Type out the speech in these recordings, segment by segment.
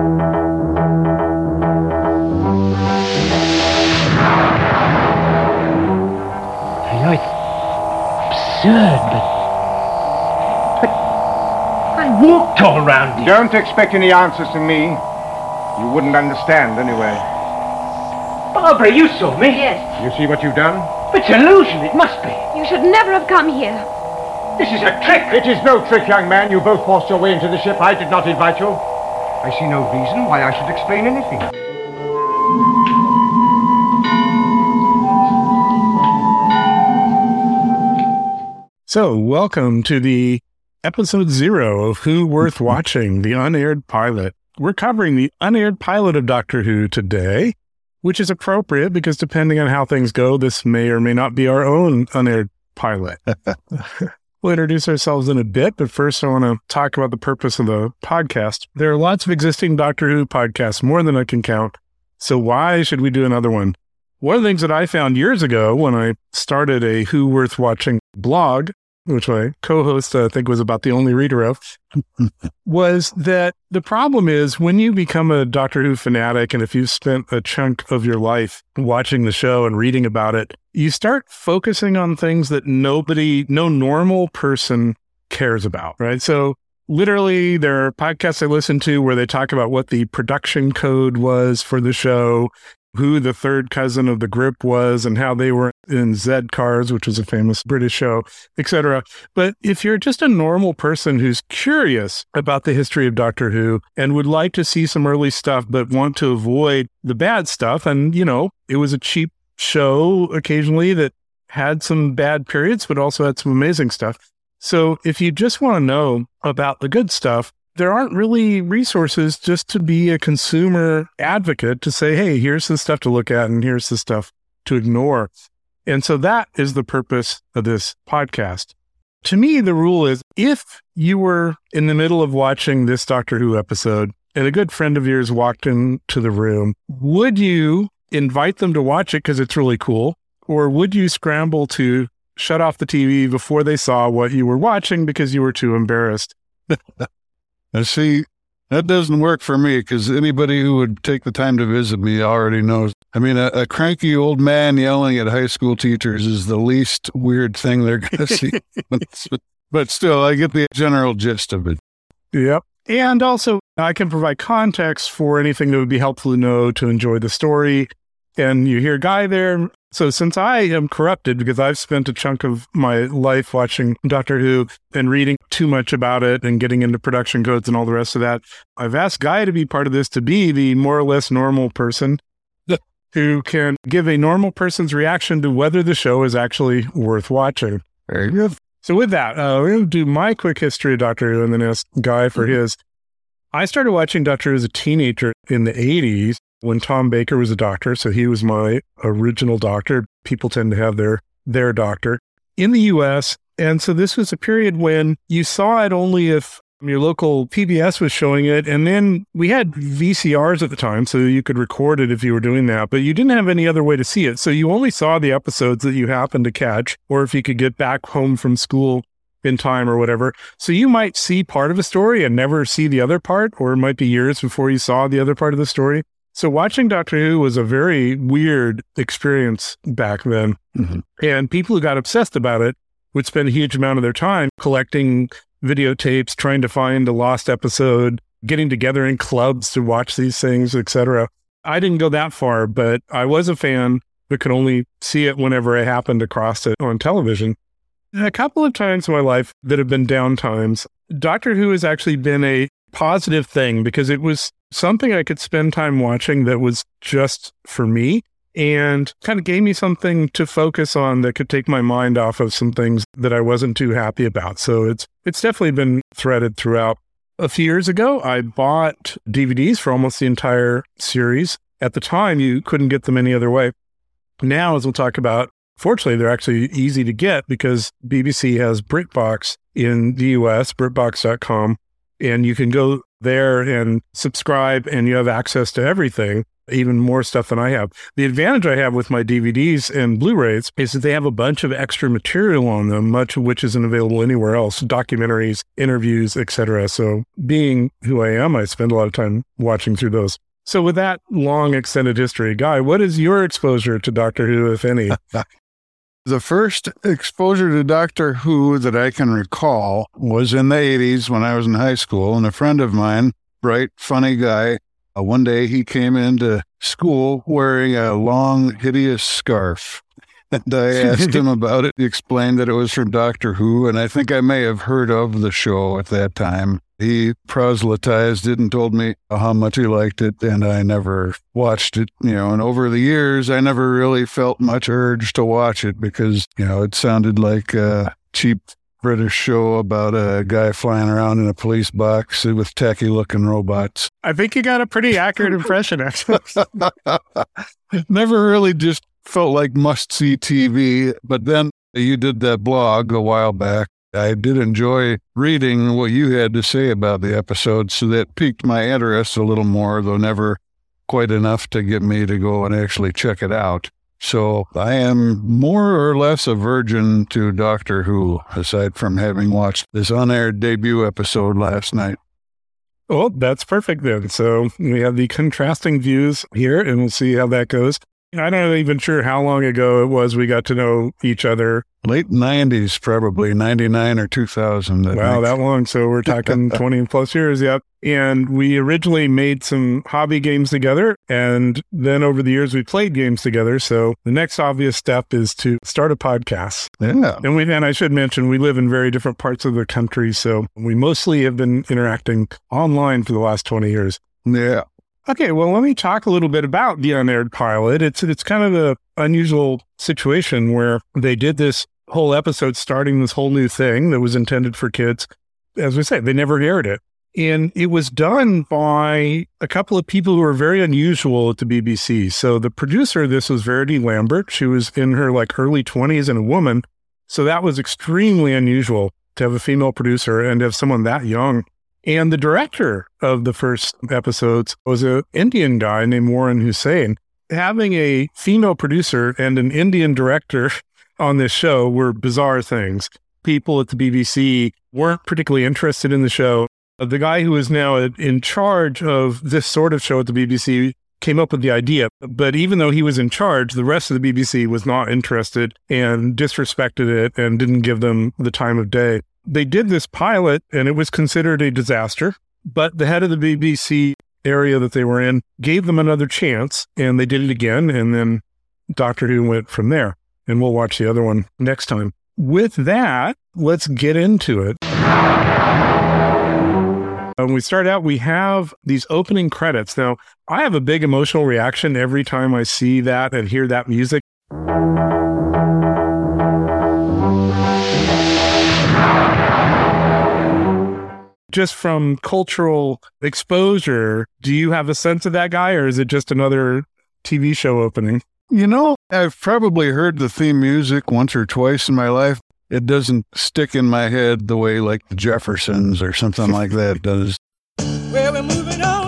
I know it's absurd, but. But. I walked all around here. Don't expect any answers from me. You wouldn't understand anyway. Barbara, you saw me. Yes. You see what you've done? It's illusion, it must be. You should never have come here. This is a trick. It is no trick, young man. You both forced your way into the ship. I did not invite you. I see no reason why I should explain anything. So, welcome to the episode zero of Who Worth Watching, the unaired pilot. We're covering the unaired pilot of Doctor Who today, which is appropriate because depending on how things go, this may or may not be our own unaired pilot. we'll introduce ourselves in a bit, but first I want to talk about the purpose of the podcast. There are lots of existing Doctor Who podcasts, more than I can count. So, why should we do another one? One of the things that I found years ago when I started a Who Worth Watching blog which my co-host I think was about the only reader of, was that the problem is when you become a Doctor Who fanatic and if you've spent a chunk of your life watching the show and reading about it, you start focusing on things that nobody, no normal person cares about, right? So literally there are podcasts I listen to where they talk about what the production code was for the show who the third cousin of the grip was and how they were in Z Cars, which was a famous British show, etc. But if you're just a normal person who's curious about the history of Doctor Who and would like to see some early stuff but want to avoid the bad stuff, and you know, it was a cheap show occasionally that had some bad periods but also had some amazing stuff. So if you just want to know about the good stuff, there aren't really resources just to be a consumer advocate to say, hey, here's the stuff to look at and here's the stuff to ignore. And so that is the purpose of this podcast. To me, the rule is if you were in the middle of watching this Doctor Who episode and a good friend of yours walked into the room, would you invite them to watch it because it's really cool? Or would you scramble to shut off the TV before they saw what you were watching because you were too embarrassed? And see, that doesn't work for me because anybody who would take the time to visit me already knows. I mean, a, a cranky old man yelling at high school teachers is the least weird thing they're going to see. but still, I get the general gist of it. Yep. And also, I can provide context for anything that would be helpful to know to enjoy the story. And you hear Guy there so, since I am corrupted because I've spent a chunk of my life watching Doctor Who and reading too much about it and getting into production codes and all the rest of that, I've asked Guy to be part of this to be the more or less normal person who can give a normal person's reaction to whether the show is actually worth watching. Very good. So, with that, uh, we're going to do my quick history of Doctor Who and then ask Guy for mm-hmm. his. I started watching Doctor Who as a teenager in the 80s when Tom Baker was a doctor. So he was my original doctor. People tend to have their their doctor in the US. And so this was a period when you saw it only if your local PBS was showing it. And then we had VCRs at the time, so you could record it if you were doing that, but you didn't have any other way to see it. So you only saw the episodes that you happened to catch, or if you could get back home from school in time or whatever. So you might see part of a story and never see the other part, or it might be years before you saw the other part of the story. So watching Doctor Who was a very weird experience back then. Mm-hmm. And people who got obsessed about it would spend a huge amount of their time collecting videotapes, trying to find a lost episode, getting together in clubs to watch these things, etc. I didn't go that far, but I was a fan but could only see it whenever it happened across it on television. And a couple of times in my life that have been down times, Doctor Who has actually been a positive thing because it was something I could spend time watching that was just for me and kind of gave me something to focus on that could take my mind off of some things that I wasn't too happy about. So it's it's definitely been threaded throughout. A few years ago, I bought DVDs for almost the entire series. At the time, you couldn't get them any other way. Now, as we'll talk about, fortunately, they're actually easy to get because BBC has BritBox in the US, BritBox.com, and you can go there and subscribe and you have access to everything. even more stuff than I have. The advantage I have with my DVDs and Blu-rays is that they have a bunch of extra material on them, much of which isn't available anywhere else, documentaries, interviews, etc. So being who I am, I spend a lot of time watching through those. So with that long extended history, Guy, what is your exposure to Doctor Who, if any? The first exposure to Doctor Who that I can recall was in the 80s when I was in high school, and a friend of mine, bright, funny guy, uh, one day he came into school wearing a long, hideous scarf. And I asked him about it. He explained that it was from Doctor Who, and I think I may have heard of the show at that time. He proselytized it and told me how much he liked it, and I never watched it. You know, and over the years, I never really felt much urge to watch it because, you know, it sounded like a cheap British show about a guy flying around in a police box with tacky looking robots. I think you got a pretty accurate impression, actually. never really just felt like must see TV. But then you did that blog a while back. I did enjoy reading what you had to say about the episode, so that piqued my interest a little more, though never quite enough to get me to go and actually check it out. So I am more or less a virgin to Doctor Who, aside from having watched this unaired debut episode last night. Well, that's perfect then. So we have the contrasting views here, and we'll see how that goes. I'm not even sure how long ago it was we got to know each other. Late 90s, probably 99 or 2000. I wow, that long. So we're talking 20 plus years. Yep. And we originally made some hobby games together. And then over the years, we played games together. So the next obvious step is to start a podcast. Yeah. And we, and I should mention, we live in very different parts of the country. So we mostly have been interacting online for the last 20 years. Yeah. Okay, well, let me talk a little bit about the unaired pilot. It's it's kind of an unusual situation where they did this whole episode starting this whole new thing that was intended for kids. As we say, they never aired it. And it was done by a couple of people who were very unusual at the BBC. So the producer of this was Verity Lambert. She was in her like early 20s and a woman. So that was extremely unusual to have a female producer and have someone that young and the director of the first episodes was an Indian guy named Waris Hussein. Having a female producer and an Indian director on this show were bizarre things. People at the BBC weren't particularly interested in the show. The guy who is now in charge of this sort of show at the BBC came up with the idea. But even though he was in charge, the rest of the BBC was not interested and disrespected it and didn't give them the time of day. They did this pilot and it was considered a disaster, but the head of the BBC area that they were in gave them another chance and they did it again. And then Doctor Who went from there. And we'll watch the other one next time. With that, let's get into it. When we start out, we have these opening credits. Now, I have a big emotional reaction every time I see that and hear that music. Just from cultural exposure, do you have a sense of that guy or is it just another TV show opening? You know, I've probably heard the theme music once or twice in my life. It doesn't stick in my head the way like the Jeffersons or something like that does. Well,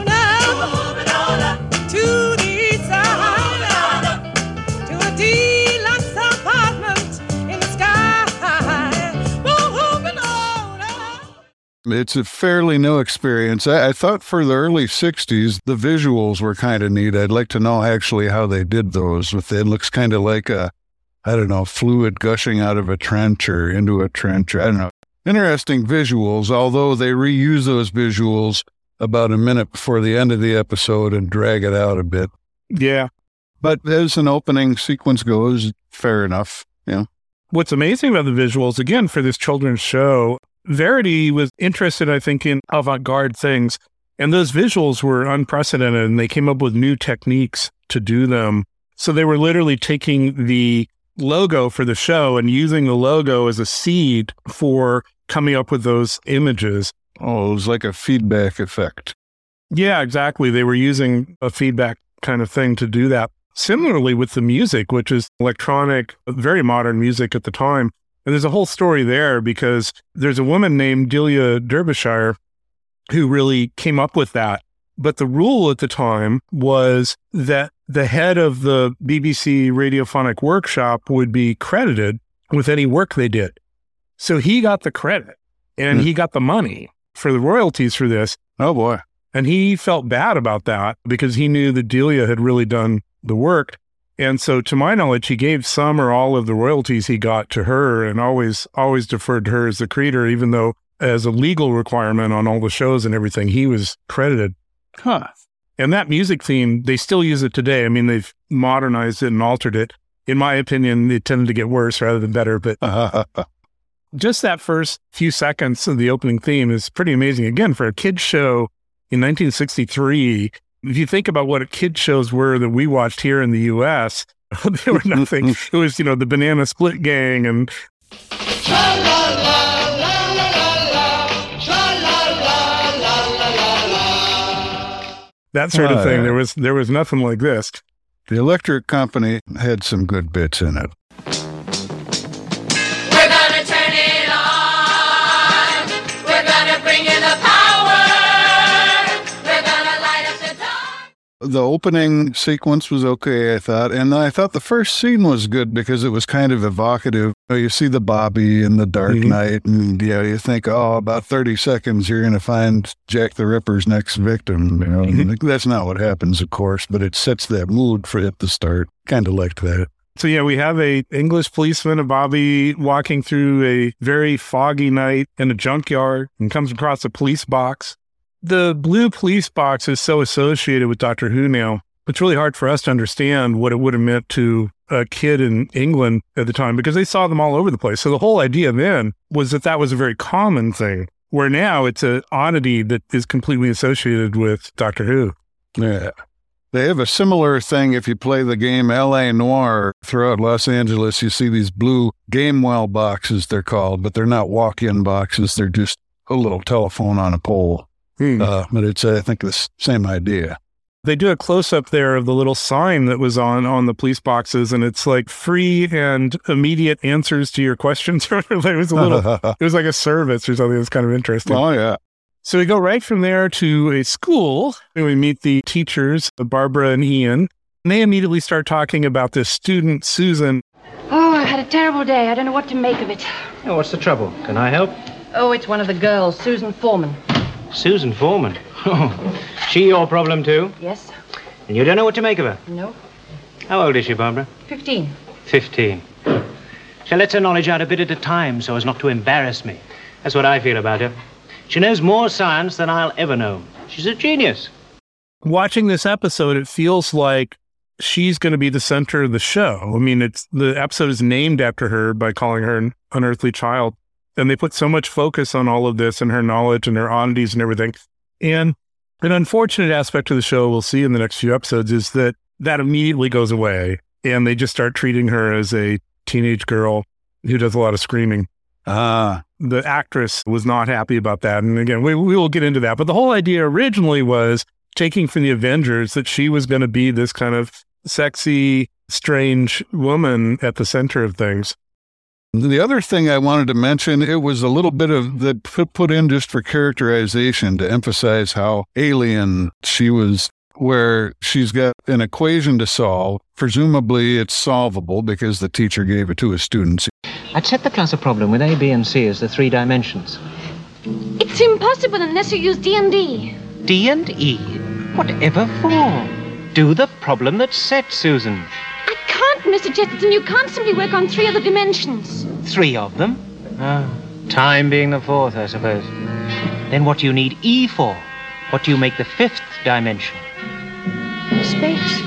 It's a fairly new experience. I, I thought for the early 60s, the visuals were kind of neat. I'd like to know actually how they did those. With It looks kind of like a, I don't know, fluid gushing out of a trench or into a trench. I don't know. Interesting visuals, although they reuse those visuals about a minute before the end of the episode and drag it out a bit. Yeah. But as an opening sequence goes, fair enough. Yeah. What's amazing about the visuals, again, for this children's show, Verity was interested, I think, in avant garde things. And those visuals were unprecedented and they came up with new techniques to do them. So they were literally taking the logo for the show and using the logo as a seed for coming up with those images. Oh, it was like a feedback effect. Yeah, exactly. They were using a feedback kind of thing to do that. Similarly with the music, which is electronic, very modern music at the time. And there's a whole story there because there's a woman named Delia Derbyshire who really came up with that. But the rule at the time was that the head of the BBC radiophonic workshop would be credited with any work they did. So he got the credit and Hmm. he got the money for the royalties for this. Oh boy. And he felt bad about that because he knew that Delia had really done the work. And so, to my knowledge, he gave some or all of the royalties he got to her and always, always deferred to her as the creator, even though as a legal requirement on all the shows and everything, he was credited. Huh. And that music theme, they still use it today. I mean, they've modernized it and altered it. In my opinion, it tended to get worse rather than better. But just that first few seconds of the opening theme is pretty amazing. Again, for a kid show in 1963, if you think about what kid shows were that we watched here in the US, they were mm-hmm. nothing. it was, you know, the Banana Split Gang and that sort of thing. There was there was nothing like this. the Electric Company had some good bits in it. The opening sequence was okay, I thought, and I thought the first scene was good because it was kind of evocative. Uh, You see the Bobby in the Dark Mhm. night, and yeah, you think, oh, about thirty seconds, you're going to find Jack the Ripper's next victim. You know, and that's not what happens, of course, but it sets that mood for it at the start. Kind of liked that. So yeah, we have a English policeman, a Bobby, walking through a very foggy night in a junkyard and comes across a police box. The blue police box is so associated with Doctor Who now. It's really hard for us to understand what it would have meant to a kid in England at the time because they saw them all over the place. So the whole idea then was that that was a very common thing, where now it's an oddity that is completely associated with Doctor Who. Yeah. They have a similar thing if you play the game LA Noire throughout Los Angeles. You see these blue Gamewell boxes, they're called, but they're not walk in boxes. They're just a little telephone on a pole. Hmm. Uh, but it's, uh, I think, the same idea. they do a close up there of the little sign that was on on the police boxes and it's like free and immediate answers to your questions it was a little it was like a service or something that's kind of interesting oh, yeah. so we go right from there to a school and we meet the teachers the barbara and ian and they immediately start talking about this student susan Oh, I've had a terrible day. I don't know what to make of it. Oh, what's the trouble? Can I help? Oh, it's one of the girls, Susan Foreman. Susan Foreman. Oh, she your problem too? Yes? And you don't know what to make of her? No? How old is she, Barbara? Fifteen. Fifteen. She lets her knowledge out a bit at a time so as not to embarrass me. That's what I feel about her. She knows more science than I'll ever know. She's a genius. watching this episode, it feels like she's going to be the center of the show. I mean, it's the episode is named after her by calling her an unearthly child. And they put so much focus on all of this and her knowledge and her oddities and everything. And an unfortunate aspect of the show we'll see in the next few episodes is that that immediately goes away and they just start treating her as a teenage girl who does a lot of screaming Ah, the actress was not happy about that. And again, we, we will get into that. But the whole idea originally was taking from the Avengers that she was going to be this kind of sexy, strange woman at the center of things. The other thing I wanted to mention, it was a little bit of that put put in just for characterization to emphasize how alien she was, where she's got an equation to solve. Presumably it's solvable because the teacher gave it to his students. I'd set the class a problem with A, B, and C as the three dimensions. It's impossible unless you use D&D. D and E? Whatever for? Do the problem that's set, Susan. I can't, Mr. Chesterton. You can't simply work on three other dimensions. Three of them? Ah, time being the fourth, I suppose. Then what do you need E for? What do you make the fifth dimension? Space.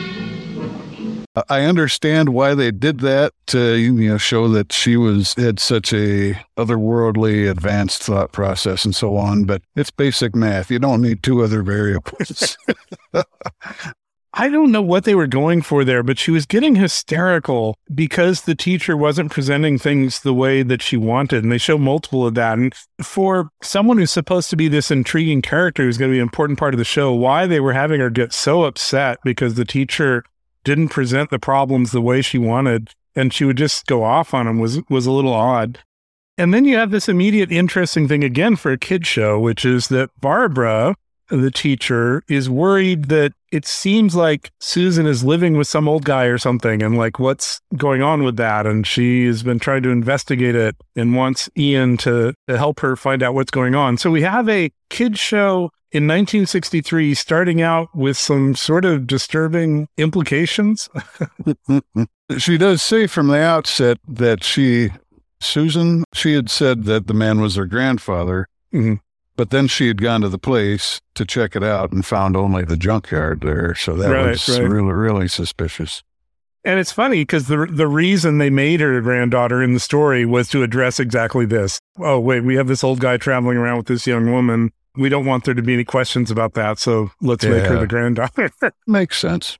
I understand why they did that to you know show that she was had such a otherworldly advanced thought process and so on, but it's basic math. You don't need two other variables. I don't know what they were going for there, but she was getting hysterical because the teacher wasn't presenting things the way that she wanted. And they show multiple of that. And for someone who's supposed to be this intriguing character who's going to be an important part of the show, why they were having her get so upset because the teacher didn't present the problems the way she wanted and she would just go off on them was was a little odd. And then you have this immediate interesting thing again for a kid show, which is that Barbara the teacher, is worried that it seems like Susan is living with some old guy or something and like what's going on with that. And she has been trying to investigate it and wants Ian to, to help her find out what's going on. So we have a kid show in 1963 starting out with some sort of disturbing implications. she does say from the outset that she, Susan, she had said that the man was her grandfather, Mhm. But then she had gone to the place to check it out and found only the junkyard there. So that Right, was right. really, really suspicious. And it's funny because the the reason they made her a granddaughter in the story was to address exactly this. Oh wait, we have this old guy traveling around with this young woman. We don't want there to be any questions about that, so let's make her the granddaughter. Makes sense.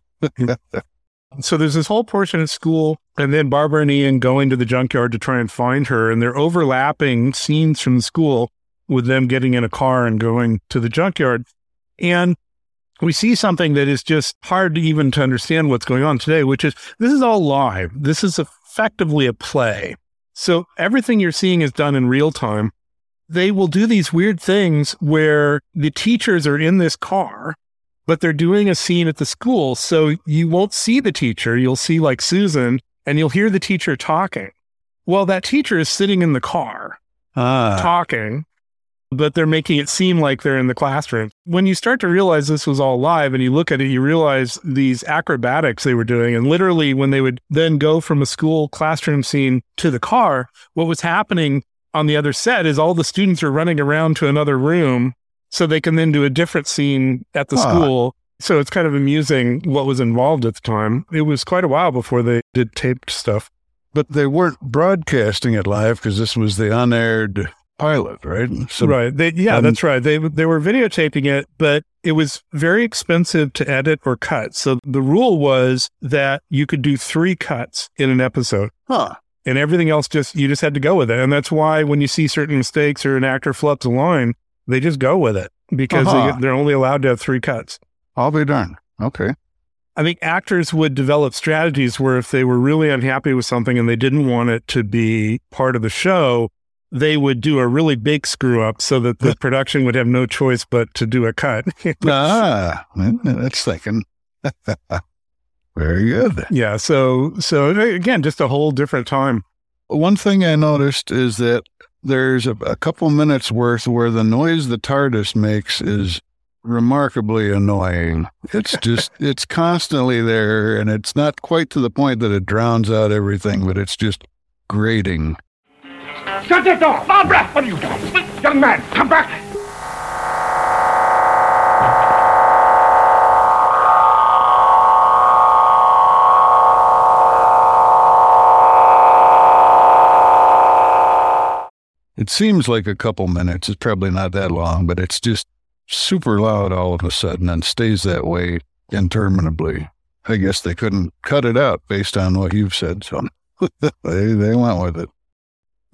so there's this whole portion of school, and then Barbara and Ian going to the junkyard to try and find her, and they're overlapping scenes from the school with them getting in a car and going to the junkyard. And we see something that is just hard to even to understand what's going on today, which is this is all live. This is effectively a play. So everything you're seeing is done in real time. They will do these weird things where the teachers are in this car, but they're doing a scene at the school. So you won't see the teacher. You'll see like Susan and you'll hear the teacher talking. Well, that teacher is sitting in the car Ah, talking, but they're making it seem like they're in the classroom. When you start to realize this was all live and you look at it, you realize these acrobatics they were doing. And literally, when they would then go from a school classroom scene to the car, what was happening on the other set is all the students are running around to another room so they can then do a different scene at the Ah. school. So it's kind of amusing what was involved at the time. It was quite a while before they did taped stuff. but they weren't broadcasting it live because this was the unaired pilot, right? So right. They, yeah, um, that's right. They they were videotaping it, but it was very expensive to edit or cut. So the rule was that you could do three cuts in an episode, Huh. and everything else just you just had to go with it. And that's why when you see certain mistakes or an actor flubs a line, they just go with it because Uh-huh. they, they're only allowed to have three cuts. I'll be darned. Okay. I think actors would develop strategies where if they were really unhappy with something and they didn't want it to be part of the show, they would do a really big screw up so that the production would have no choice but to do a cut. ah, that's thinking. Very good. yeah. So, so again, just a whole different time. One thing I noticed is that there's a, a couple minutes worth where the noise the TARDIS makes is remarkably annoying. It's just, it's constantly there, and it's not quite to the point that it drowns out everything, but it's just grating. Shut that door! Barbara! What are you doing? Young man, come back! It seems like a couple minutes. It's probably not that long, but it's just super loud all of a sudden and stays that way interminably. I guess they couldn't cut it out based on what you've said, so they they went with it.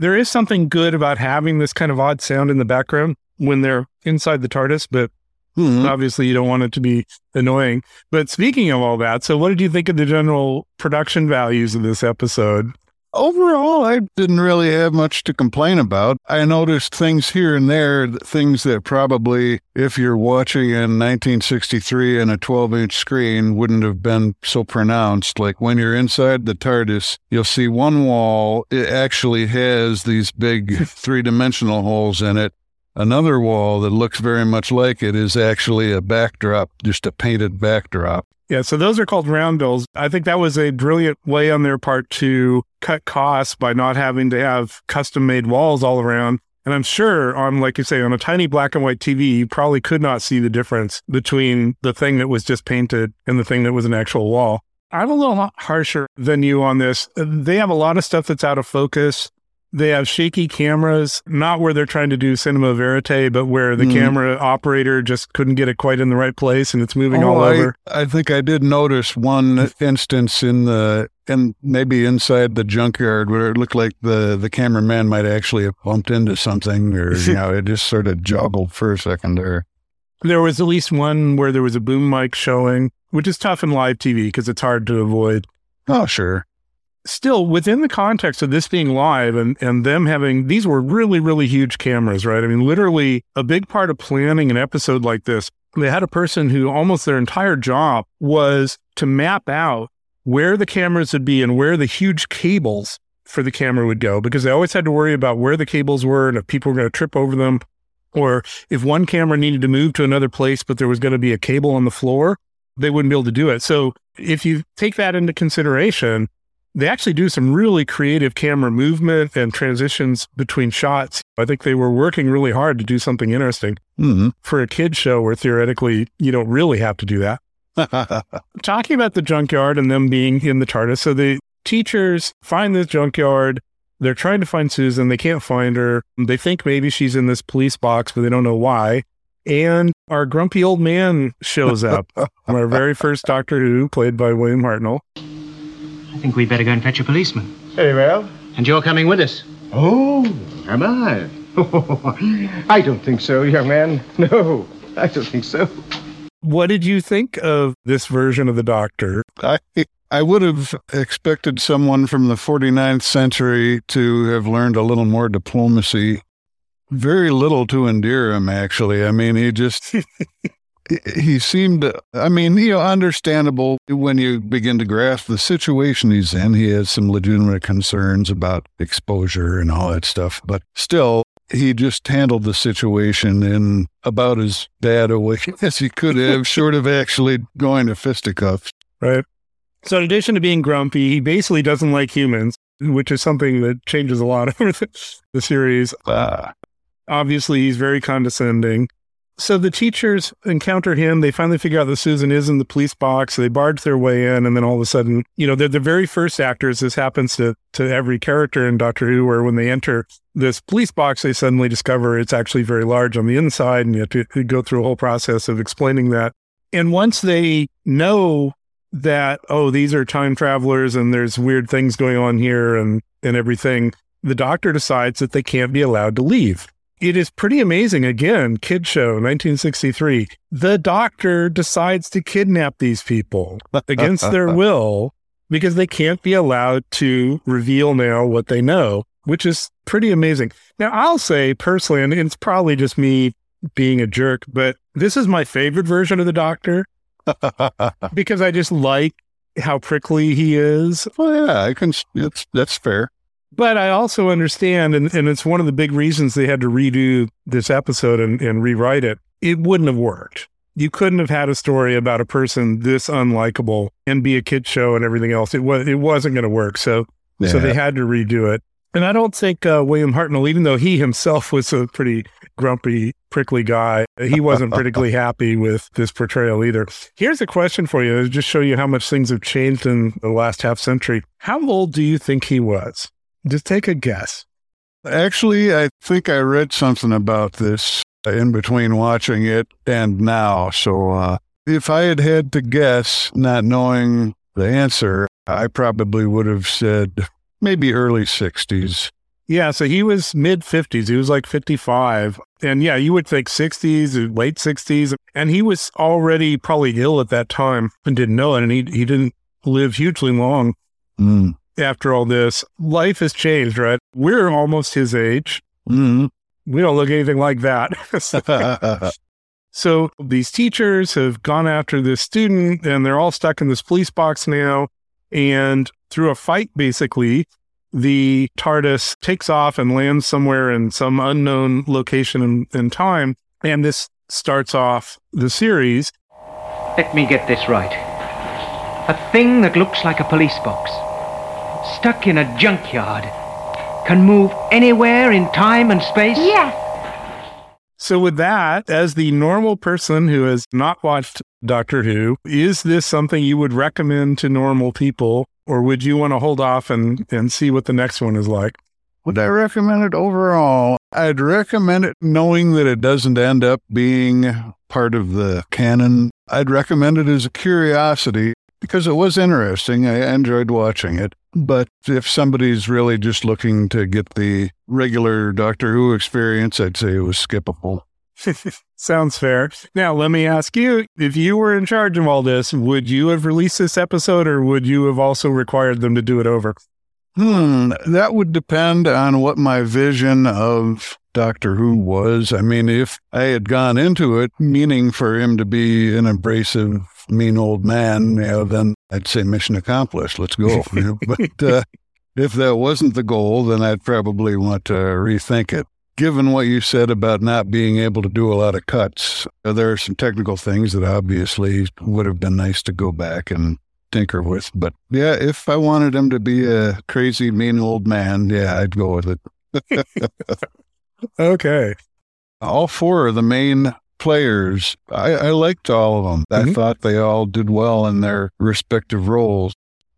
There is something good about having this kind of odd sound in the background when they're inside the TARDIS, but Hmm. obviously you don't want it to be annoying. But speaking of all that, so what did you think of the general production values of this episode? Overall, I didn't really have much to complain about. I noticed things here and there, things that probably, if you're watching in 1963 on a 12 inch screen, wouldn't have been so pronounced. Like when you're inside the TARDIS, you'll see one wall, it actually has these big three dimensional holes in it. Another wall that looks very much like it is actually a backdrop, just a painted backdrop. Yeah, so those are called roundels. I think that was a brilliant way on their part to cut costs by not having to have custom made walls all around. And I'm sure on, like you say, on a tiny black and white TV, you probably could not see the difference between the thing that was just painted and the thing that was an actual wall. I'm a little harsher than you on this. They have a lot of stuff that's out of focus. They have shaky cameras, not where they're trying to do cinema verite, but where the Mhm. camera operator just couldn't get it quite in the right place and it's moving all Oh, I- over. I think I did notice one instance in the and maybe inside the junkyard where it looked like the the cameraman might actually have bumped into something or you know it just sort of joggled for a second there. There was at least one where there was a boom mic showing, which is tough in live TV because it's hard to avoid. Oh sure. Still within the context of this being live and, and them having these were really, really huge cameras, right? I mean, literally a big part of planning an episode like this, they had a person who almost their entire job was to map out where the cameras would be and where the huge cables for the camera would go because they always had to worry about where the cables were and if people were going to trip over them or if one camera needed to move to another place but there was going to be a cable on the floor they wouldn't be able to do it so if you take that into consideration they actually do some really creative camera movement and transitions between shots i think they were working really hard to do something interesting hmm for a kid show where theoretically you don't really have to do that talking about the junkyard and them being in the TARDIS. So the teachers find this junkyard. They're trying to find Susan. They can't find her. They think maybe she's in this police box, but they don't know why. And our grumpy old man shows up. our very first Doctor Who, played by William Hartnell. I think we'd better go and fetch a policeman. Very well. And you're coming with us. Oh, am I? I don't think so, young man. No, I don't think so. What did you think of this version of the Doctor? I I would have expected someone from the 49th century to have learned a little more diplomacy. Very little to endear him, actually. I mean, he just he seemed. I mean, you know, understandable when you begin to grasp the situation he's in. He has some legitimate concerns about exposure and all that stuff, but still, he just handled the situation in about as bad a way as he could have, short of actually going to fisticuffs. Right. So, in addition to being grumpy, he basically doesn't like humans, which is something that changes a lot over the, the series. Ah. Obviously, he's very condescending. So the teachers encounter him. They finally figure out that Susan is in the police box. They barge their way in, and then all of a sudden, you know, they're the very first actors. This happens to to every character in Doctor Who, where when they enter this police box, they suddenly discover it's actually very large on the inside, and you have to go through a whole process of explaining that. And once they know that, oh, these are time travelers, and there's weird things going on here, and and everything, the Doctor decides that they can't be allowed to leave it is pretty amazing. Again, kid show, 1963. The doctor decides to kidnap these people against their will because they can't be allowed to reveal now what they know, which is pretty amazing. Now, I'll say personally, and it's probably just me being a jerk, but this is my favorite version of the doctor because I just like how prickly he is. Well, yeah, I can. It's that's fair. But I also understand, and, and it's one of the big reasons they had to redo this episode and, and rewrite it. It wouldn't have worked. You couldn't have had a story about a person this unlikable and be a kid show and everything else. It was it wasn't going to work. So so they had to redo it. And I don't think uh, William Hartnell, even though he himself was a pretty grumpy, prickly guy, he wasn't particularly happy with this portrayal either. Here's a question for you to just show you how much things have changed in the last half century. How old do you think he was? Just take a guess. Actually, I think I read something about this in between watching it and now. So uh, if I had had to guess, not knowing the answer, I probably would have said maybe early 60s. Yeah, so he was mid 50s. He was like 55. And yeah, you would think 60s late 60s. And he was already probably ill at that time and didn't know it. And he, he didn't live hugely long Mm. After all this. Life has changed, right? We're almost his age. Mm. We don't look anything like that. so these teachers have gone after this student and they're all stuck in this police box now. And through a fight, basically, the TARDIS takes off and lands somewhere in some unknown location and, and time. And this starts off the series. Let me get this right. A thing that looks like a police box, stuck in a junkyard, can move anywhere in time and space? Yes. So, with that, as the normal person who has not watched Doctor Who, is this something you would recommend to normal people, or would you want to hold off and, and see what the next one is like? Would I recommend it overall? I'd recommend it knowing that it doesn't end up being part of the canon. I'd recommend it as a curiosity because it was interesting. I enjoyed watching it. But if somebody's really just looking to get the regular Doctor Who experience, I'd say it was skippable. Sounds fair. Now, let me ask you if you were in charge of all this, would you have released this episode or would you have also required them to do it over? Hmm, that would depend on what my vision of Doctor Who was. I mean, if I had gone into it meaning for him to be an abrasive, mean old man, you know, then I'd say mission accomplished. Let's go. you know, but uh, if that wasn't the goal, then I'd probably want to rethink it. Given what you said about not being able to do a lot of cuts, uh, there are some technical things that obviously would have been nice to go back and tinker with. But yeah, if I wanted him to be a crazy, mean old man, yeah, I'd go with it. Okay. all four of the main players, I, I liked all of them. I Mhm. thought they all did well in their respective roles.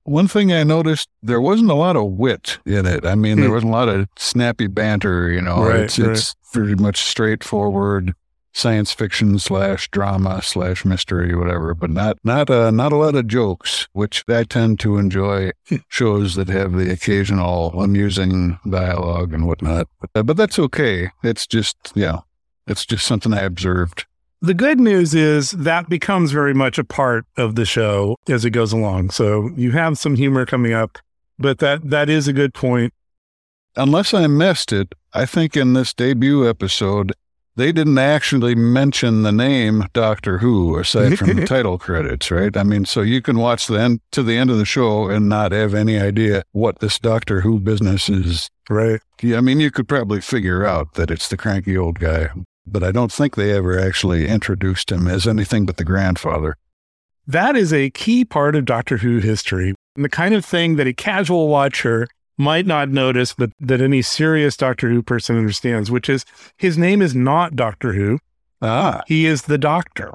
One thing I noticed, there wasn't a lot of wit in it. I mean, there Hmm. wasn't a lot of snappy banter, you know. Right, it's it's pretty much straightforward science fiction slash drama slash mystery, whatever, but not not uh, not a lot of jokes, which I tend to enjoy shows that have the occasional amusing dialogue and whatnot. But, uh, but that's okay. It's just yeah, it's just something I observed. The good news is that becomes very much a part of the show as it goes along. So you have some humor coming up, but that that is a good point. Unless I missed it, I think in this debut episode they didn't actually mention the name Doctor Who aside from the title credits, right? I mean, so you can watch the end to the end of the show and not have any idea what this Doctor Who business is. Right. Yeah, I mean, you could probably figure out that it's the cranky old guy, but I don't think they ever actually introduced him as anything but the grandfather. That is a key part of Doctor Who history. And the kind of thing that a casual watcher might not notice, but that any serious Doctor Who person understands, which is his name is not Doctor Who. Ah, He is the Doctor.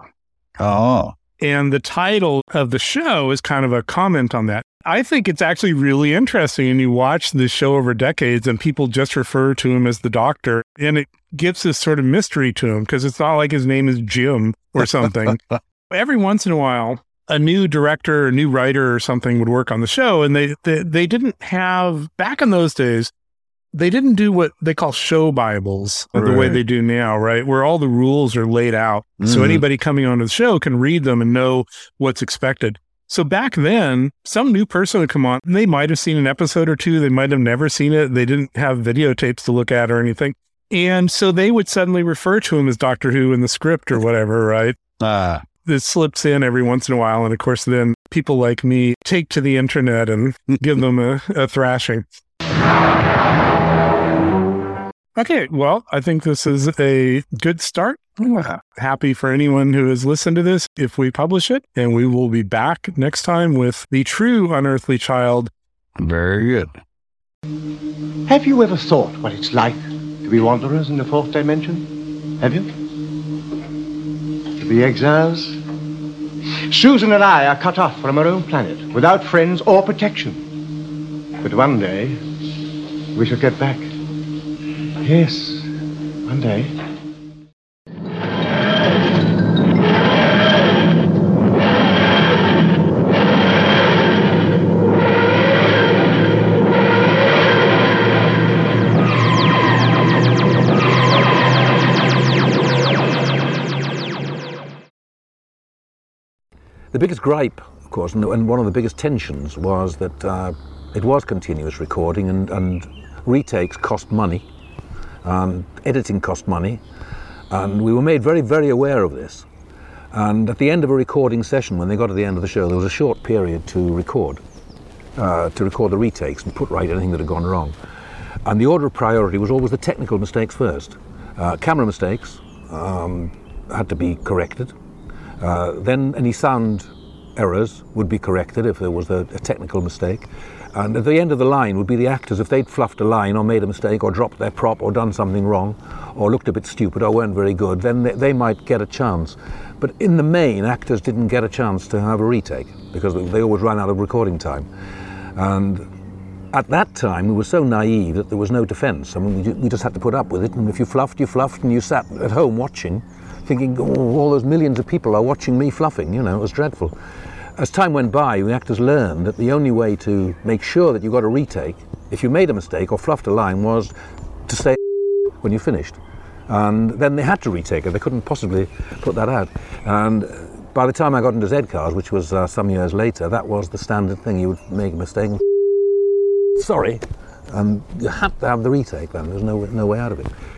oh, And the title of the show is kind of a comment on that. I think it's actually really interesting. And you watch the show over decades, and people just refer to him as the doctor. And it gives this sort of mystery to him because it's not like his name is Jim or something. Every once in a while, a new director a new writer or something would work on the show. And they, they, they didn't have, back in those days, they didn't do what they call show Bibles the way they do now, right? Where all the rules are laid out. So Mhm. anybody coming onto the show can read them and know what's expected. So back then, some new person would come on and they might have seen an episode or two. They might have never seen it. They didn't have videotapes to look at or anything. And so they would suddenly refer to him as Doctor Who in the script or whatever, right? ah, This slips in every once in a while. And of course, then people like me take to the internet and give them a, a thrashing. Okay, well, I think this is a good start. Happy for anyone who has listened to this if we publish it, and we will be back next time with the true unearthly child. very good. Have you ever thought what it's like to be wanderers in the fourth dimension? Have you? To be exiles? Susan and I are cut off from our own planet, without friends or protection. But one day, we shall get back. Yes, one day. The biggest gripe, of course, and, one of the biggest tensions was that uh, it was continuous recording and, and retakes cost money, and editing cost money, and we were made very, very aware of this. And at the end of a recording session, when they got to the end of the show, there was a short period to record, uh, to record the retakes and put right anything that had gone wrong. And the order of priority was always the technical mistakes first. Uh, camera mistakes um, had to be corrected. Uh, then any sound errors would be corrected if there was a, a technical mistake. And at the end of the line would be the actors, if they'd fluffed a line or made a mistake or dropped their prop or done something wrong or looked a bit stupid or weren't very good, then they, they might get a chance. But in the main, actors didn't get a chance to have a retake because they- always ran out of recording time. And at that time, we were so naive that there was no defense. I mean, we just had to put up with it. And if you fluffed, you fluffed, and you sat at home watching, thinking, oh, all those millions of people are watching me fluffing. You know, it was dreadful. As time went by, the actors learned that the only way to make sure that you got a retake, if you made a mistake or fluffed a line, was to say when you finished. And then they had to retake it. They couldn't possibly put that out. And by the time I got into Z cars, which was uh, some years later, that was the standard thing. You would make a mistake sorry, and you had to have the retake then. There's no, no way out of it.